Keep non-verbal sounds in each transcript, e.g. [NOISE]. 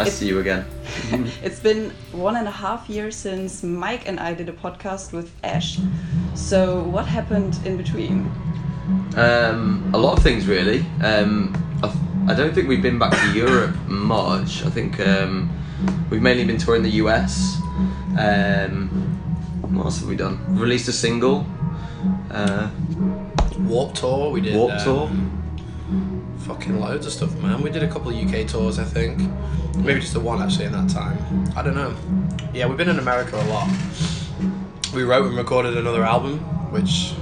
Nice It's- to see you again. [LAUGHS] It's been one and a half years since Mike and I did a podcast with Ash. So, what happened in between? Um, a lot of things really. Um, I, I don't think we've been back to Europe much. I think um, we've mainly been touring the US. Um, what else have we done? Released a single. Uh, Warped tour. We did. Warp um, tour. Fucking loads of stuff, man. We did a couple of UK tours, I think. Maybe just the one actually in that time. I don't know. Yeah, we've been in America a lot. We wrote and recorded another album, which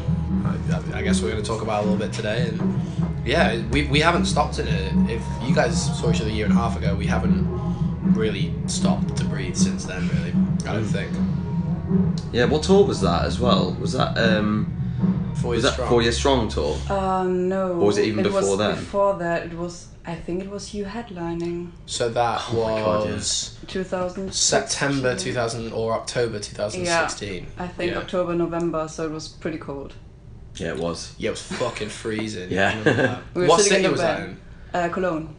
I, I guess we're going to talk about a little bit today. And yeah, we, we haven't stopped in it. If you guys saw each other a year and a half ago, we haven't really stopped to breathe since then. Really, I don't think. Yeah, what tour was that as well? Was that um, Four was years that strong. Four Year Strong tour? Uh, no. Or was it even before was then? Before that, it was. I think it was you headlining. So that Oh my God, yeah. was 2000. September 2000 or October 2016. Yeah, I think Yeah. October, November, so it was pretty cold. Yeah, it was. Yeah, it was fucking freezing. Yeah. That. [LAUGHS] We were what sitting in city was that in? Uh, Cologne.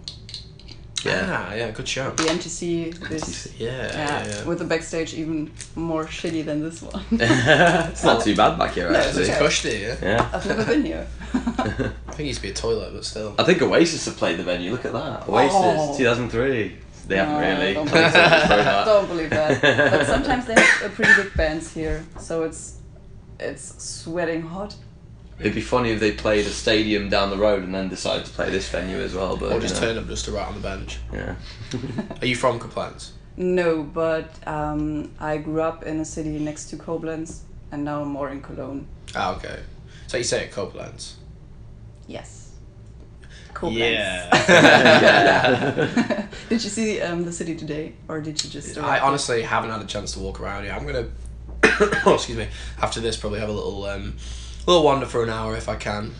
Yeah. Ah, yeah, good show. The NTC. This. NTC. Yeah, Yeah, yeah, yeah. with the backstage even more shitty than this one. [LAUGHS] it's not too bad back here No, it's actually. It's cushy, yeah. Yeah. I've never been here. [LAUGHS] I think it used to be a toilet, but still. I think Oasis have played the venue. Look at that. Oasis, Oh. 2003. They haven't really. don't Don't [LAUGHS] believe that. Don't believe that. But sometimes they have uh, pretty big bands here, so it's it's sweating hot. It'd be funny if they played a stadium down the road and then decided to play this venue as well. But Or just you know, turn up just to right on the bench. Yeah. [LAUGHS] Are you from Koblenz? No, but um, I grew up in a city next to Koblenz, and now I'm more in Cologne. Ah, okay. So you say it Koblenz? Yes. Koblenz. Yeah. [LAUGHS] did you see um, the city today, or did you just? I arrive? honestly haven't had a chance to walk around yet. I'm gonna, oh, [COUGHS] excuse me, after this probably have a little, um, little wander for an hour if I can.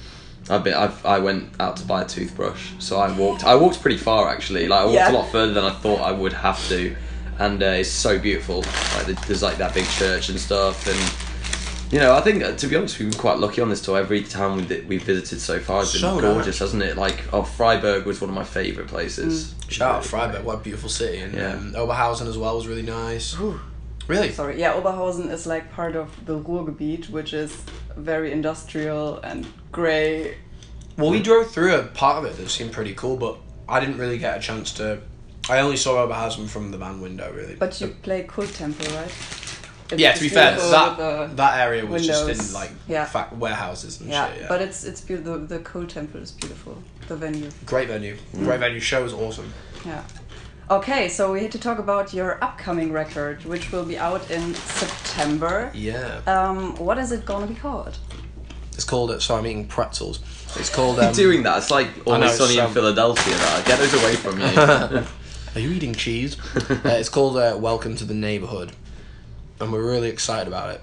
I've been. I've, I went out to buy a toothbrush, so I walked. I walked pretty far actually. Like I walked Yeah. a lot further than I thought I would have to, and uh, it's so beautiful. Like there's like that big church and stuff, and you know I think uh, to be honest we've been quite lucky on this tour. Every town we we've visited so far has been So gorgeous, nice. hasn't it? Like oh Freiburg was one of my favourite places. Shout out Freiburg, what a beautiful city, and Yeah. um, Oberhausen as well was really nice. Whew. Really? Sorry, yeah, Oberhausen is like part of the Ruhrgebiet, which is very industrial and grey. Well, we drove through a part of it that seemed pretty cool, but I didn't really get a chance to. I only saw Oberhausen from the van window, really. But you play Kult Temple, right? It's- yeah, to be fair, that that area was just in like Yeah. fact warehouses and yeah, shit. Yeah, but it's it's beautiful. The, the Temple is beautiful. The venue. great venue, great mm. venue. Show was awesome. Yeah. Okay, so we had to talk about your upcoming record, which will be out in September. Yeah, Um, what is it gonna be called? it's called. Uh, so I'm eating pretzels. It's called. Um, You're doing that. It's like know, always it's, sunny in Philadelphia. That get those away from you. [LAUGHS] Are you eating cheese? [LAUGHS] uh, it's called uh, Welcome to the Neighborhood, and we're really excited about it.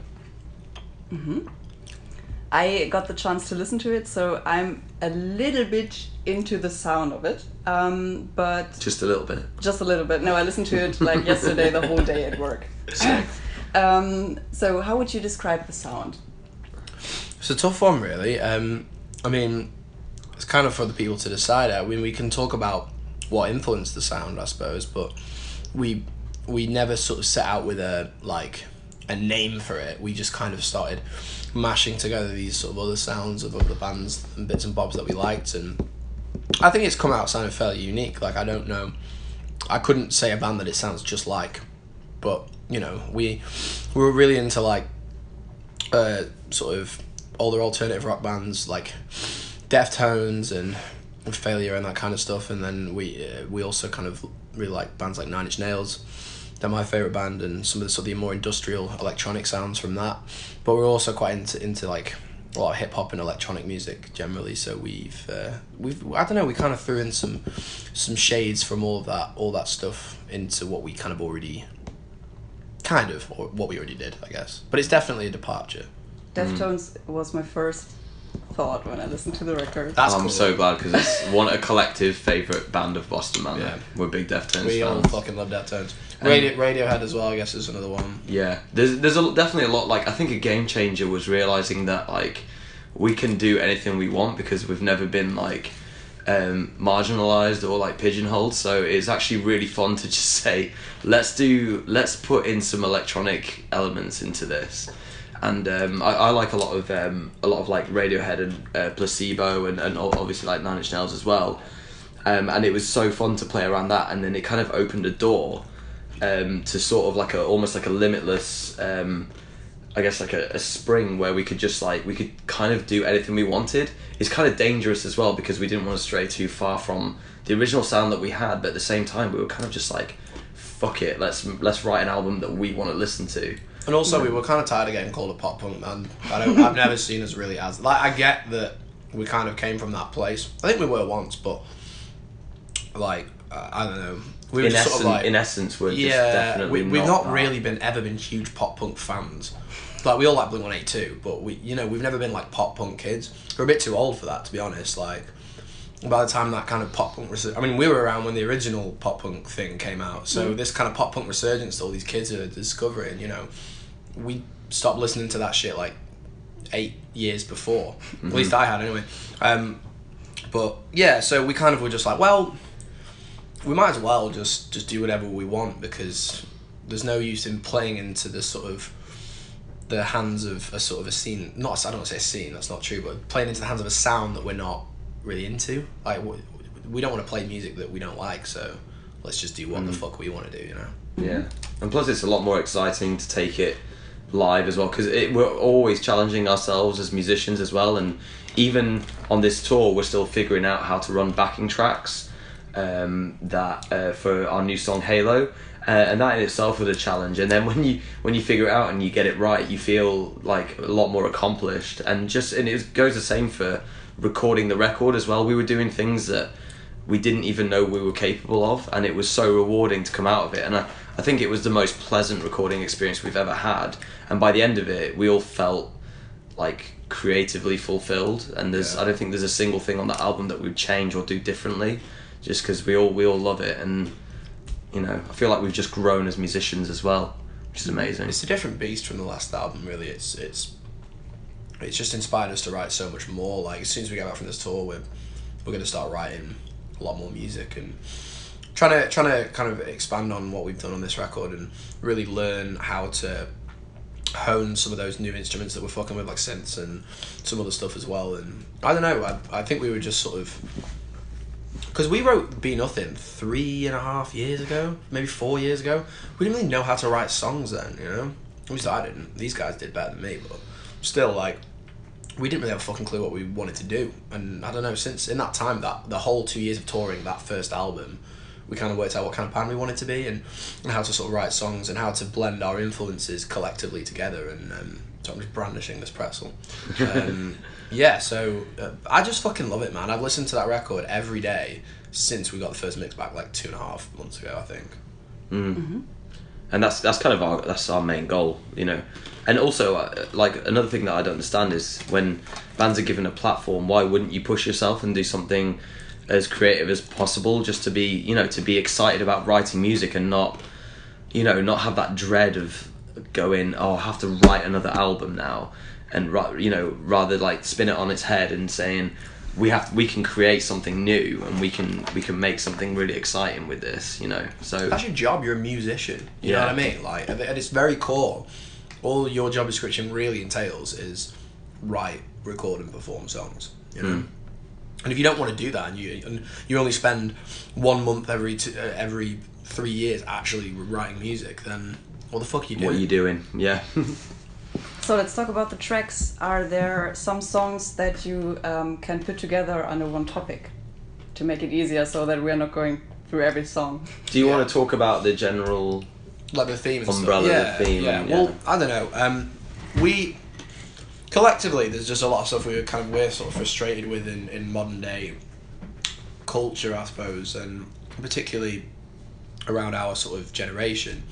I got the chance to listen to it, so I'm a little bit into the sound of it. Um, but Just a little bit. just a little bit. No, I listened to it like [LAUGHS] yesterday, the whole day at work. [LAUGHS] Um, so, how would you describe the sound? It's a tough one, really. Um, I mean, it's kind of for the people to decide. I mean, we can talk about what influenced the sound, I suppose, but we we never sort of set out with a like a name for it. We just kind of started mashing together these sort of other sounds of other bands and bits and bobs that we liked, and I think it's come out sounding fairly unique. Like I don't know, I couldn't say a band that it sounds just like, but you know, we we were really into like uh, sort of older alternative rock bands like Deftones and Failure and that kind of stuff, and then we uh, we also kind of really like bands like Nine Inch Nails. They're my favorite band, and some of the sort of the more industrial electronic sounds from that. But we're also quite into into like a lot of hip hop and electronic music generally. So we've uh, we've I don't know we kind of threw in some some shades from all of that all that stuff into what we kind of already kind of or what we already did I guess. But it's definitely a departure. Deftones was my first thought when I listened to the record. That's I'm cool. so glad because it's one a collective favourite band of Boston Manor. Yeah. We're big Deftones We all fans. fucking love Deftones. Radio, Radiohead as well, I guess, is another one. Yeah, there's there's a, definitely a lot. Like I think a game changer was realizing that like we can do anything we want because we've never been like um, marginalized or like pigeonholed. So it's actually really fun to just [LAUGHS] say, let's do, let's put in some electronic elements into this. And um, I, I like a lot of um, a lot of like Radiohead and uh, Placebo and, and obviously like Nine Inch Nails as well. Um, and it was so fun to play around that, and then it kind of opened a door um, to sort of like a almost like a limitless um, I guess like a, a spring where we could just like we could kind of do anything we wanted. It's kind of dangerous as well because we didn't want to stray too far from the original sound that we had, but at the same time we were kind of just like, fuck it, let's let's write an album that we want to listen to. And also, we were kind of tired of getting called a pop punk band. I don't. I've never seen us really as like. I get that we kind of came from that place. I think we were once, but like uh, I don't know. We were in, essence, sort of like in essence, we're just yeah. definitely We, we've not, not really been ever been huge pop punk fans. Like we all like Blink One Eight Two, but we you know we've never been like pop punk kids. We're a bit too old for that to be honest. Like by the time that kind of pop punk I mean we were around when the original pop punk thing came out. So this kind of pop punk resurgence that all these kids are discovering, you know, we stopped listening to that shit like eight years before. At least I had anyway. Um, but yeah, so we kind of were just like, well, we might as well just just do whatever we want because there's no use in playing into the sort of the hands of a sort of a scene. Not I don't want to say a scene. That's not true, but playing into the hands of a sound that we're not really into. Like we don't want to play music that we don't like. So let's just do what the fuck we want to do. You know. Yeah, and plus it's a lot more exciting to take it live as well because we're always challenging ourselves as musicians as well, and even on this tour we're still figuring out how to run backing tracks um, that uh, for our new song Halo. Uh, and that in itself was a challenge. And then when you when you figure it out and you get it right, you feel like a lot more accomplished. And just and it goes the same for recording the record as well. We were doing things that we didn't even know we were capable of, and it was so rewarding to come out of it. And I, I think it was the most pleasant recording experience we've ever had. And by the end of it, we all felt like creatively fulfilled. And there's Yeah. I don't think there's a single thing on that album that we'd change or do differently, just because we all we all love it. And you know, I feel like we've just grown as musicians as well, which is amazing. It's a different beast from the last album. Really, it's it's it's just inspired us to write so much more. Like as soon as we get back from this tour, we're we're gonna start writing a lot more music and trying to trying to kind of expand on what we've done on this record and really learn how to hone some of those new instruments that we're fucking with, like synths and some other stuff as well. And I don't know. I I think we were just sort of because we wrote Be Nothing three and a half years ago, maybe four years ago. We didn't really know how to write songs then, you know? At least I didn't. These guys did better than me, but still, like, we didn't really have a fucking clue what we wanted to do. And I don't know, since in that time, that the whole two years of touring, that first album, we kind of worked out what kind of band we wanted to be and, and how to sort of write songs and how to blend our influences collectively together. And um, so I'm just brandishing this pretzel. Um, [LAUGHS] yeah, so uh, I just fucking love it, man. I've listened to that record every day since we got the first mix back like two and a half months ago, I think. and that's that's kind of our that's our main goal, you know. And also, uh, like another thing that I don't understand is when bands are given a platform, why wouldn't you push yourself and do something as creative as possible, just to be, you know, to be excited about writing music and not, you know, not have that dread of going, oh, I have to write another album now, and you know, rather like spin it on its head and saying. We have we can create something new and we can we can make something really exciting with this, you know. So That's your job. You're a musician. You know what I mean? Like at at its very core, all your job description really entails is write, record, and perform songs. You know. Hmm. And if you don't want to do that, and you and you only spend one month every two, uh, every three years actually writing music, then what the fuck are you doing? what are you doing? Yeah. [LAUGHS] So let's talk about the tracks. Are there some songs that you um, can put together under one topic to make it easier so that we're not going through every song? Do you Yeah. want to talk about the general? like the theme and Umbrella, stuff. the Yeah, theme, Yeah. yeah. Well, I don't know. Um, we collectively, there's just a lot of stuff we were kind of we're sort of frustrated with in, in modern day culture, I suppose, and particularly around our sort of generation.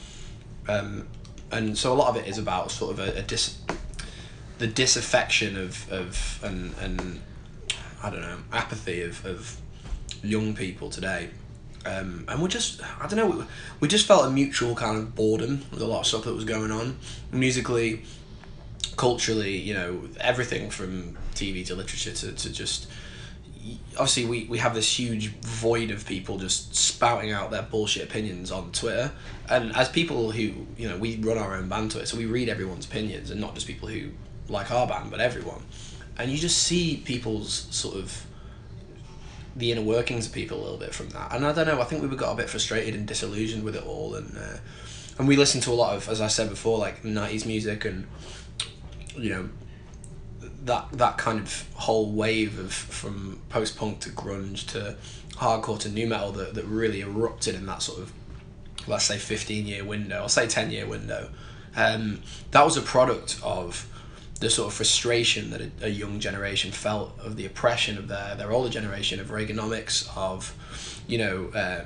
Um, and so a lot of it is about sort of a, a dis, the disaffection of of and and I don't know apathy of of young people today. Um, and we just, I don't know, we, we just felt a mutual kind of boredom with a lot of stuff that was going on. Musically, culturally, you know, everything from TV to literature to, to just obviously we, we have this huge void of people just spouting out their bullshit opinions on Twitter. And as people who, you know, we run our own band Twitter, so we read everyone's opinions and not just people who like our band, but everyone. And you just see people's sort of the inner workings of people a little bit from that. And I don't know, I think we got a bit frustrated and disillusioned with it all and uh, and we listened to a lot of as I said before like 90s music and you know that that kind of whole wave of from post punk to grunge to hardcore to nu metal that, that really erupted in that sort of let's say 15 year window or say 10 year window. Um, that was a product of the sort of frustration that a, a, young generation felt of the oppression of their their older generation of Reaganomics of you know uh,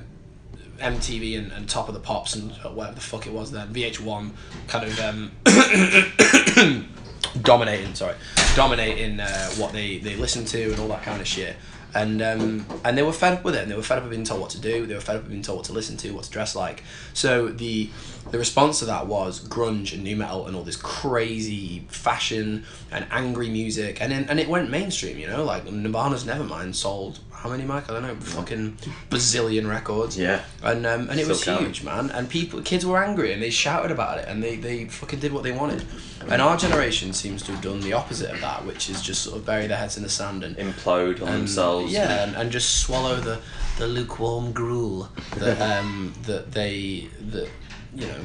MTV and, and Top of the Pops and whatever the fuck it was then VH1 kind of um, [COUGHS] [COUGHS] dominating sorry dominating uh, what they they listen to and all that kind of shit. And um, and they were fed up with it and they were fed up with being told what to do they were fed up with being told what to listen to what to dress like. So the the response to that was grunge and nu metal and all this crazy fashion and angry music and then, and it went mainstream you know like Nirvana's Nevermind sold how many Mike I don't know fucking bazillion records Yeah. and um, and it Still was huge man and people kids were angry and they shouted about it and they, they fucking did what they wanted and our generation seems to have done the opposite of that which is just sort of bury their heads in the sand and Implode on and, themselves. Yeah, and, and just swallow the, the lukewarm gruel that [LAUGHS] um that they that you know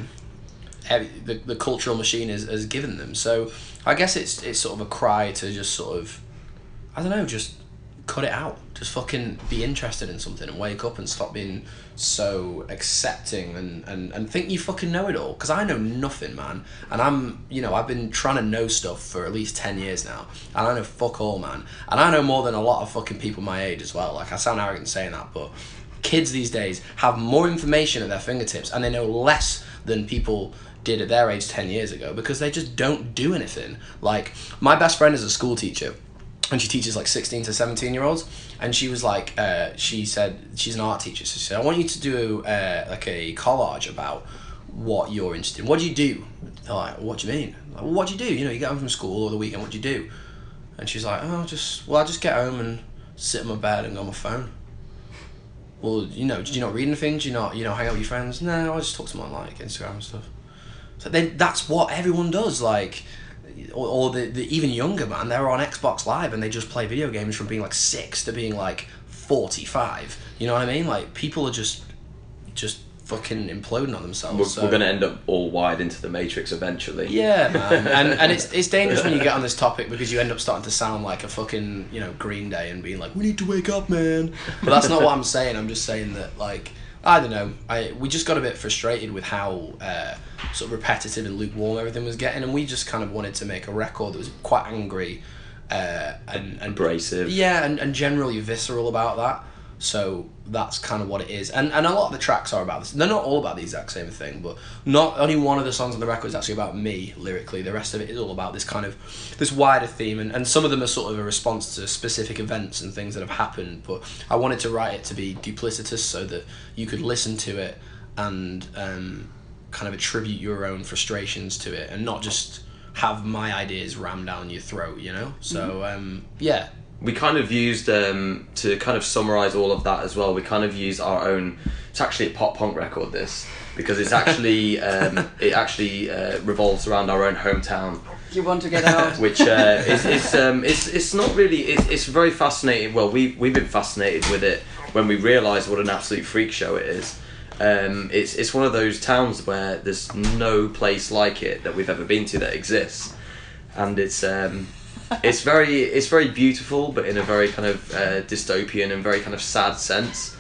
every, the the cultural machine has, has given them. So I guess it's it's sort of a cry to just sort of I don't know, just cut it out. Just fucking be interested in something and wake up and stop being so accepting and, and, and think you fucking know it all. Because I know nothing, man. And I'm, you know, I've been trying to know stuff for at least 10 years now. And I know fuck all, man. And I know more than a lot of fucking people my age as well. Like, I sound arrogant saying that, but kids these days have more information at their fingertips and they know less than people did at their age 10 years ago because they just don't do anything. Like, my best friend is a school teacher and she teaches like 16 to 17 year olds and she was like uh, she said she's an art teacher. So she said i want you to do uh, like a collage about what you're interested in. What do you do? They're like what do you mean? Like, what do you do? You know you get home from school or the weekend. What do you do? And she's like oh just well i just get home and sit in my bed and go on my phone. Well you know did you not read anything? Do you not you know hang out with your friends? No i just talk to them on like instagram and stuff. So then that's what everyone does like or, or the, the even younger man they're on xbox live and they just play video games from being like six to being like 45 you know what i mean like people are just just fucking imploding on themselves We're, so- we're going to end up all wired into the matrix eventually. yeah, man, [LAUGHS] and and it's it's dangerous when you get on this topic because you end up starting to sound like a fucking you know Green Day and being like, we need to wake up, man. But that's not what I'm saying. I'm just saying that like I don't know. I we just got a bit frustrated with how uh, sort of repetitive and lukewarm everything was getting, and we just kind of wanted to make a record that was quite angry uh, and and Abrasive. yeah, and, and generally visceral about that. So that's kind of what it is. And and a lot of the tracks are about this. They're not all about the exact same thing, but not only one of the songs on the record is actually about me lyrically. The rest of it is all about this kind of this wider theme and, and some of them are sort of a response to specific events and things that have happened. But I wanted to write it to be duplicitous so that you could listen to it and um, kind of attribute your own frustrations to it and not just have my ideas rammed down your throat, you know? So um, yeah, we kind of used um, to kind of summarize all of that as well. We kind of used our own. It's actually a pop punk record. This because it's actually [LAUGHS] um, it actually uh, revolves around our own hometown, You want to get out? which uh, is it's, um, it's it's not really it's, it's very fascinating. Well, we we've been fascinated with it when we realised what an absolute freak show it is. Um, it's it's one of those towns where there's no place like it that we've ever been to that exists, and it's um, it's very it's very beautiful, but in a very kind of uh, dystopian and very kind of sad sense,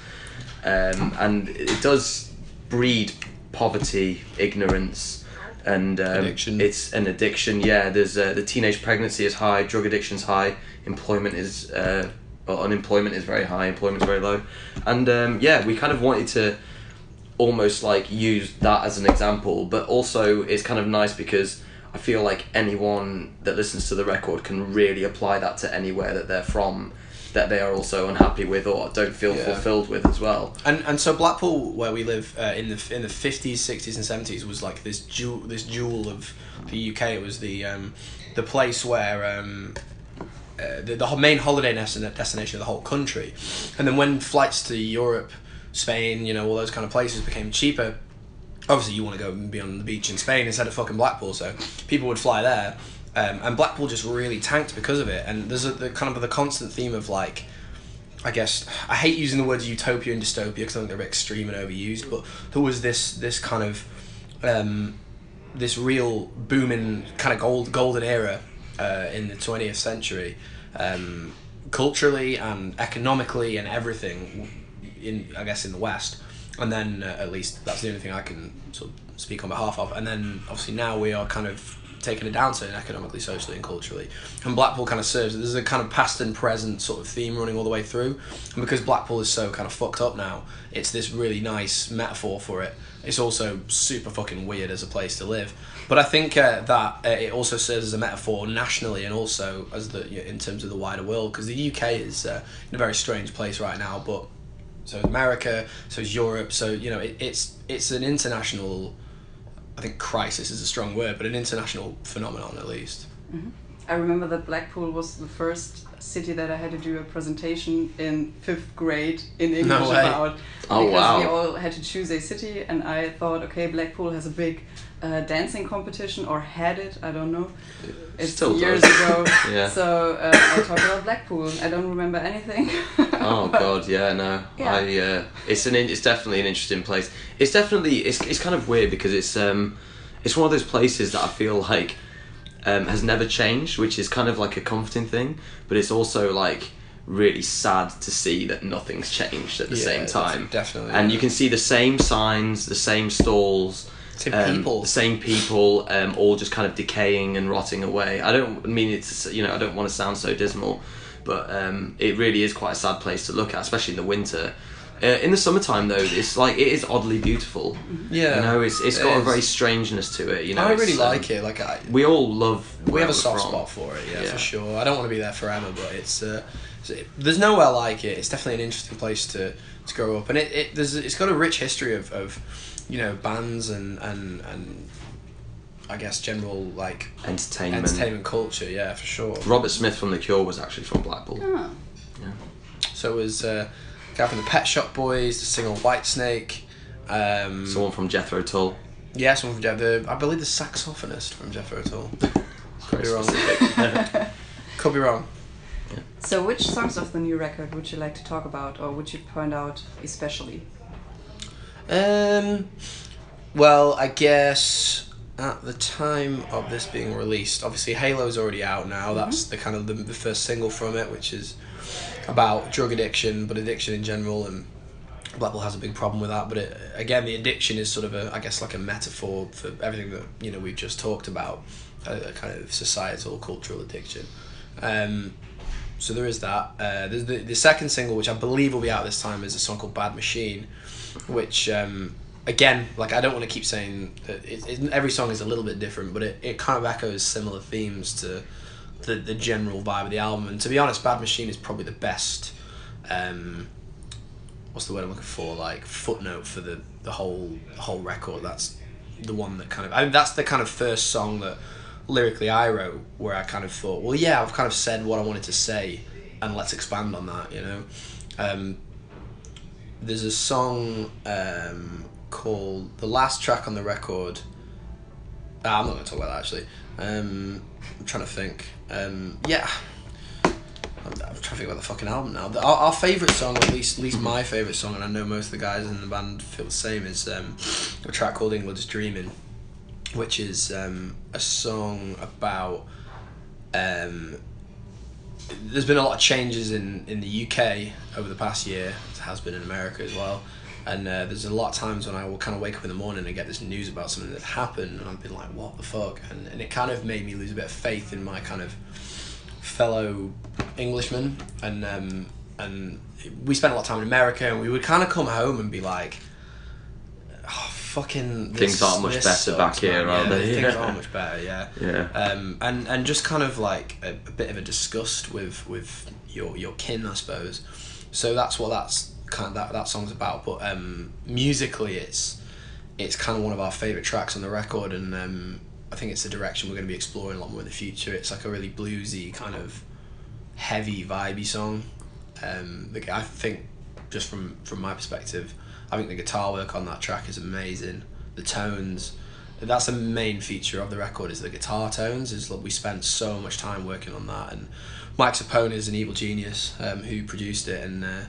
um, and it does breed poverty, ignorance, and um, Addiction. It's an addiction. Yeah, there's uh, the teenage pregnancy is high, drug addiction's high, employment is uh, well, unemployment is very high, employment's very low, and um, yeah, we kind of wanted to almost like use that as an example, but also it's kind of nice because I feel like anyone that listens to the record can really apply that to anywhere that they're from that they are also unhappy with or don't feel Yeah. fulfilled with as well. And and so Blackpool, where we live uh, in the in the fifties, sixties, and seventies, was like this jewel this jewel of the UK. It was the um, the place where. Um, uh, the, the main holiday destin- destination of the whole country, and then when flights to Europe, Spain, you know, all those kind of places became cheaper, obviously you want to go and be on the beach in Spain instead of fucking Blackpool. So people would fly there, um, and Blackpool just really tanked because of it. And there's a the kind of the constant theme of like, I guess I hate using the words utopia and dystopia because I think they're a bit extreme and overused. But there was this this kind of um, this real booming kind of gold golden era uh, in the twentieth century, um, culturally and economically and everything. In I guess in the West, and then uh, at least that's the only thing I can sort of speak on behalf of. And then obviously now we are kind of taking a downturn economically, socially, and culturally. And Blackpool kind of serves there's a kind of past and present sort of theme running all the way through. And because Blackpool is so kind of fucked up now, it's this really nice metaphor for it. It's also super fucking weird as a place to live. But I think uh, that uh, it also serves as a metaphor nationally and also as the you know, in terms of the wider world because the UK is uh, in a very strange place right now. But so America, so is Europe. So you know, it, it's it's an international. I think crisis is a strong word, but an international phenomenon at least. Mm-hmm. I remember that Blackpool was the first city that I had to do a presentation in fifth grade in English way. about. Oh, because wow. we all had to choose a city, and I thought, okay, Blackpool has a big uh, dancing competition, or had it, I don't know. It's Still years does. ago. [LAUGHS] Yeah. So uh, I talked about Blackpool. I don't remember anything. [LAUGHS] Oh god, yeah, no. Yeah. I uh, it's an in- it's definitely an interesting place. It's definitely it's, it's kind of weird because it's um it's one of those places that I feel like um, has never changed, which is kind of like a comforting thing, but it's also like really sad to see that nothing's changed at the Yeah, same time. definitely, And yeah. you can see the same signs, the same stalls, Same um, people. the same people, um, all just kind of decaying and rotting away. I don't mean it's you know I don't want to sound so dismal, but um, it really is quite a sad place to look at, especially in the winter. Uh, in the summertime though, it's like it is oddly beautiful. Yeah, you know, it's it's it got a very strangeness to it. You know, I it's, really um, like it. Like I, We all love. we have a soft from. spot for it, yeah, Yeah. for sure. I don't want to be there forever, but it's uh, it's- there's nowhere like it. It's definitely an interesting place to, to grow up, and it, it there's it's got a rich history of, of you know bands and and and I guess general like Entertainment. entertainment culture. Yeah, for sure. Robert Smith from The Cure was actually from Blackpool. Ah. So it was uh, guy from the Pet Shop Boys, the singer White Snake. Um, Someone from Jethro Tull. yeah, someone from Jethro. The, I believe the saxophonist from Jethro Tull. [LAUGHS] Could be wrong. Could be wrong. [LAUGHS] So, which songs of the new record would you like to talk about, or would you point out especially? Um, well, I guess at the time of this being released, obviously Halo's already out now. That's the kind of the, the first single from it, which is about drug addiction, but addiction in general, and Blackpool has a big problem with that. But it, again, the addiction is sort of a, I guess, like a metaphor for everything that you know we've just talked about, a, a kind of societal, cultural addiction. Um, so there is that. Uh, there's the the second single, which I believe will be out this time, is a song called Bad Machine, which um, again, like I don't want to keep saying that it, it, every song is a little bit different, but it, it kind of echoes similar themes to the the general vibe of the album. And to be honest, Bad Machine is probably the best. Um, what's the word I'm looking for? Like footnote for the the whole the whole record. That's the one that kind of I mean, that's the kind of first song that lyrically I wrote where I kind of thought, well, yeah, I've kind of said what I wanted to say, and let's expand on that. You know, um, there's a song um, called the last track on the record. Ah, I'm not going to talk about that actually. Um, I'm trying to think. Um, yeah. I'm, I'm trying to think about the fucking album now. The, our, our favorite song, at least at least my favorite song, and I know most of the guys in the band feel the same, is um, a track called "England's Dreaming," which is um, a song about. Um, there's been a lot of changes in, in the UK over the past year. It has been in America as well. And uh, there's a lot of times when I will kind of wake up in the morning and get this news about something that happened, and I've been like, what the fuck? And, and it kind of made me lose a bit of faith in my kind of fellow Englishmen. And um, and we spent a lot of time in America, and we would kind of come home and be like, oh, fucking. Things aren't much better back here, man." are Yeah, they? Things Yeah. [LAUGHS] aren't much better, yeah Yeah. um, and and just kind of like a, a bit of a disgust with with your your kin, I suppose. So that's what that's kind of that that song's about. But um, musically, it's it's kind of one of our favorite tracks on the record, and um, I think it's the direction we're going to be exploring a lot more in the future. It's like a really bluesy kind of heavy, vibey song. Um, I think just from from my perspective, I think the guitar work on that track is amazing. The tones, that's the main feature of the record is the guitar tones. Is we spent so much time working on that, and Mike Sapone is an evil genius um, who produced it, and uh,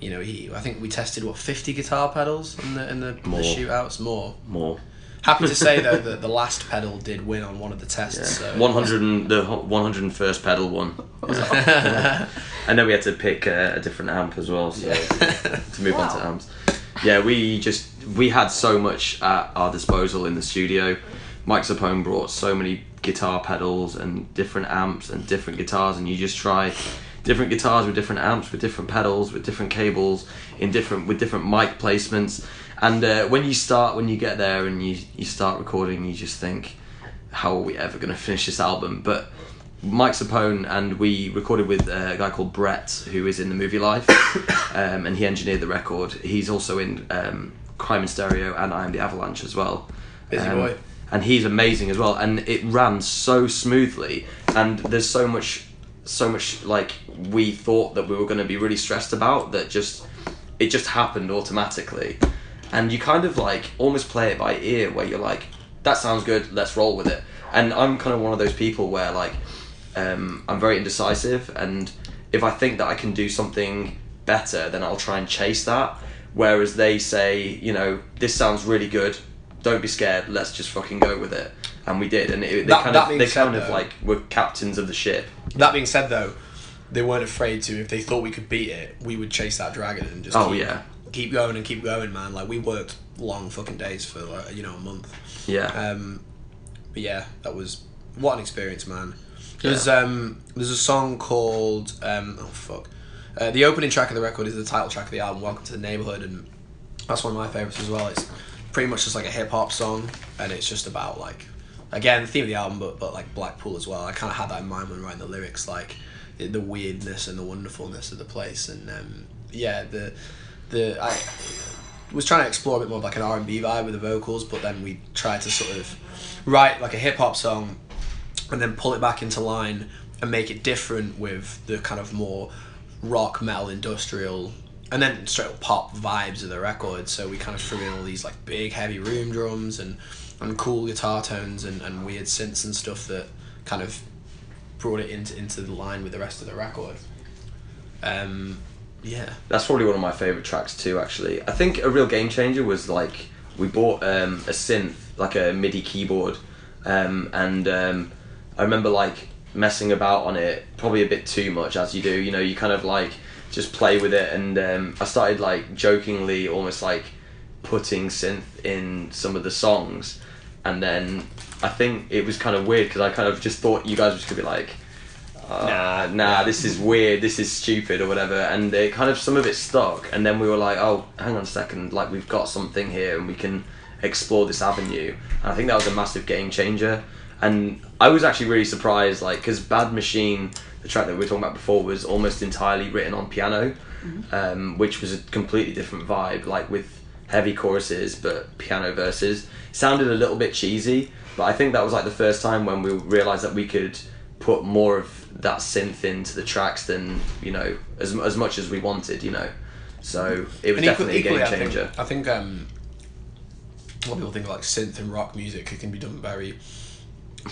you know he. I think we tested what fifty guitar pedals in the in the, the More. shootouts more. More. Happy to say though [LAUGHS] that the last pedal did win on one of the tests. So. One hundred and the one hundred and first pedal one. I know we had to pick a, a different amp as well, so [LAUGHS] to move on to Wow. amps. Yeah, we just we had so much at our disposal in the studio. Mike Sapone brought so many guitar pedals and different amps and different guitars, and you just try different guitars with different amps, with different pedals, with different cables, in different with different mic placements. And uh, when you start, when you get there and you you start recording, you just think, how are we ever going to finish this album? But Mike Sapone and we recorded with a guy called Brett, who is in the Movielife, [COUGHS] um, and he engineered the record. He's also in um, Crime in Stereo and I Am the Avalanche as well. Busy Um, boy. And he's amazing as well, and it ran so smoothly. And there's so much, so much like we thought that we were going to be really stressed about that just it just happened automatically. And you kind of like almost play it by ear, where you're like, that sounds good, let's roll with it. And I'm kind of one of those people where like um, I'm very indecisive, and if I think that I can do something better, then I'll try and chase that. Whereas they say, you know, this sounds really good, don't be scared, let's just fucking go with it. And we did, and it, they That- kind that of they said, kind of like were captains of the ship. That being said, though, they weren't afraid to. If they thought we could beat it, we would chase that dragon and just Oh, keep, yeah. keep going and keep going, man. Like we worked long fucking days for like, you know a month. Yeah, Um, but yeah, that was what an experience, man. There's um there's a song called um oh fuck, uh, the opening track of the record is the title track of the album, Welcome to the Neighborhood, and that's one of my favorites as well. It's pretty much just like a hip hop song, and it's just about like again the theme of the album, but but like Blackpool as well. I kind of had that in mind when writing the lyrics, like the weirdness and the wonderfulness of the place, and um, yeah, the the I was trying to explore a bit more of like an R and B vibe with the vocals, but then we tried to sort of write like a hip hop song, and then pull it back into line and make it different with the kind of more rock metal industrial and then straight up pop vibes of the record so we kind of threw in all these like big heavy room drums and and cool guitar tones and, and weird synths and stuff that kind of brought it into into the line with the rest of the record um yeah That's probably one of my favorite tracks too. Actually, I think a real game changer was like we bought um, a synth, like a MIDI keyboard, um, and um, I remember like messing about on it probably a bit too much, as you do. You know, you kind of like just play with it, and um, I started like jokingly, almost like putting synth in some of the songs, and then I think it was kind of weird because I kind of just thought you guys were just gonna be like uh, Nah, nah, this is weird, this is stupid or whatever. And it kind of some of it stuck, and then we were like, oh, hang on a second, like we've got something here, and we can explore this avenue. And I think that was a massive game changer. And I was actually really surprised, like, because Bad Machine, the track that we were talking about before, was almost entirely written on piano, um, which was a completely different vibe, like with heavy choruses but piano verses. sounded a little bit cheesy, but I think that was like the first time when we realized that we could put more of that synth into the tracks than you know as as much as we wanted, you know. So it was And definitely equally- a game equally, I think- changer. I think, um, a lot of people think of like synth and rock music. It can be done very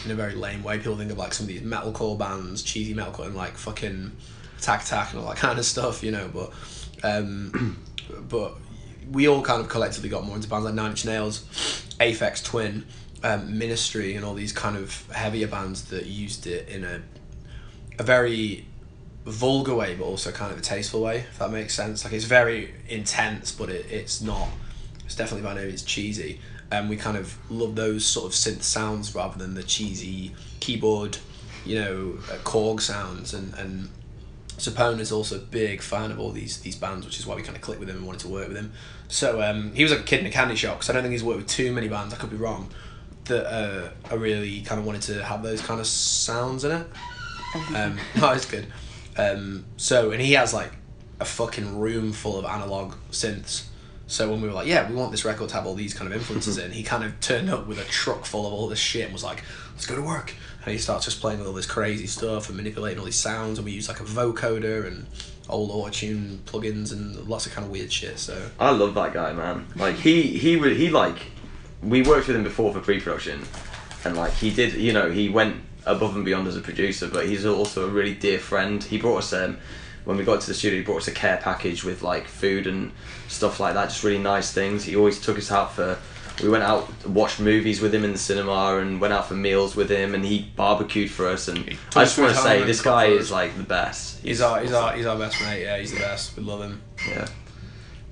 in a very lame way. People think of like some of these metalcore bands, cheesy metalcore, and like fucking Attack Attack and all that kind of stuff, you know. But um, [CLEARS THROAT] but we all kind of collectively got more into bands like Nine Inch Nails, Aphex Twin, um, Ministry, and all these kind of heavier bands that used it in a a very vulgar way, but also kind of a tasteful way, if that makes sense. Like it's very intense, but it, it's not. It's definitely by no means cheesy. And we kind of love those sort of synth sounds rather than the cheesy keyboard, you know, uh, Korg sounds. And and Sapone is also a big fan of all these these bands, which is why we kind of clicked with him and wanted to work with him. So um, he was like a kid in a candy shop because I don't think he's worked with too many bands. I could be wrong. That uh, I really kind of wanted to have those kind of sounds in it. Um, [LAUGHS] no, it's good. Um, so and he has like a fucking room full of analog synths. So when we were like, yeah, we want this record to have all these kind of influences [LAUGHS] in, he kind of turned up with a truck full of all this shit and was like, let's go to work. And he starts just playing with all this crazy stuff and manipulating all these sounds. And we use like a vocoder and old auto-tune plugins and lots of kind of weird shit. So I love that guy, man. Like he he would he like we worked with him before for pre-production, and like he did, you know, he went above and beyond as a producer, but he's also a really dear friend. He brought us um when we got to the studio, he brought us a care package with like food and stuff like that, just really nice things. He always took us out for. We went out, watched movies with him in the cinema, and went out for meals with him, and he barbecued for us. And I just want to say, this guy is us. like the best. he's our he's our he's our best mate. Yeah, he's the best. We love him. Yeah.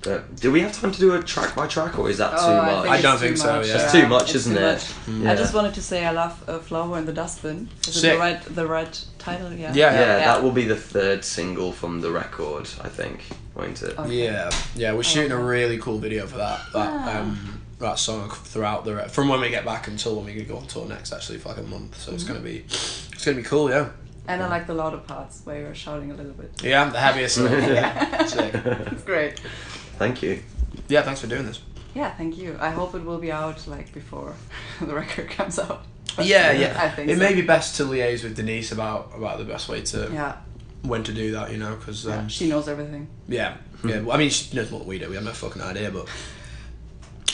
But do we have time to do a track by track, or is that too Oh, much? I it's don't too think so, much, yeah. It's too much, It's isn't too it? much. Yeah. I just wanted to say I love uh, Flower in the Dustbin. Is it the right the right title? Yeah. Yeah, yeah, Yeah. that will be the third single from the record, I think, won't it? Okay. Yeah, yeah, we're shooting a really cool video for that that Ah. um, that song throughout the re- from when we get back until when we go on tour next. Actually, for like a month, so it's Mm-hmm. gonna be it's gonna be cool. Yeah, And I like the louder parts where you're shouting a little bit. yeah, I'm the heaviest. so- [LAUGHS] [LAUGHS] Sick. It's great. Thank you. Yeah, thanks for doing this. Yeah, thank you. I hope it will be out like before [LAUGHS] the record comes out. Yeah, yeah. I think it so. may be best to liaise with Denise about about the best way to Yeah, when to do that. You know, because yeah, um, she knows everything. yeah, Hmm. yeah. Well, I mean, she knows more than we do. We have no fucking idea, but.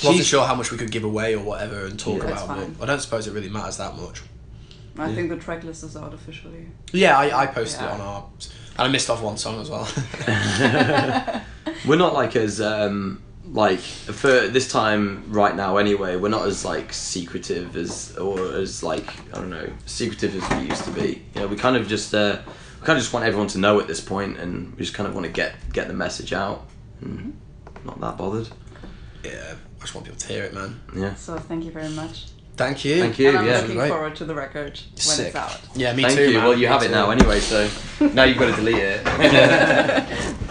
Wasn't She's- sure how much we could give away or whatever and talk Yeah. About, fine. but I don't suppose it really matters that much. I Yeah. think the track list is out officially. Yeah, I, I posted Yeah. it on our, and I missed off one song as well. [LAUGHS] We're not like as um like for this time right now anyway. We're not as like secretive as or as like I don't know secretive as we used to be. You know, we kind of just uh, we kind of just want everyone to know at this point, and we just kind of want to get get the message out. And not that bothered. Yeah, I just want people to hear it, man. Yeah. So thank you very much. Thank you. Thank you. and I'm yeah. looking Great. forward to the record when Sick. it's out. Yeah, me Thank too. you. man. Well, you Me have it now anyway, so [LAUGHS] now you've got to delete it. [LAUGHS]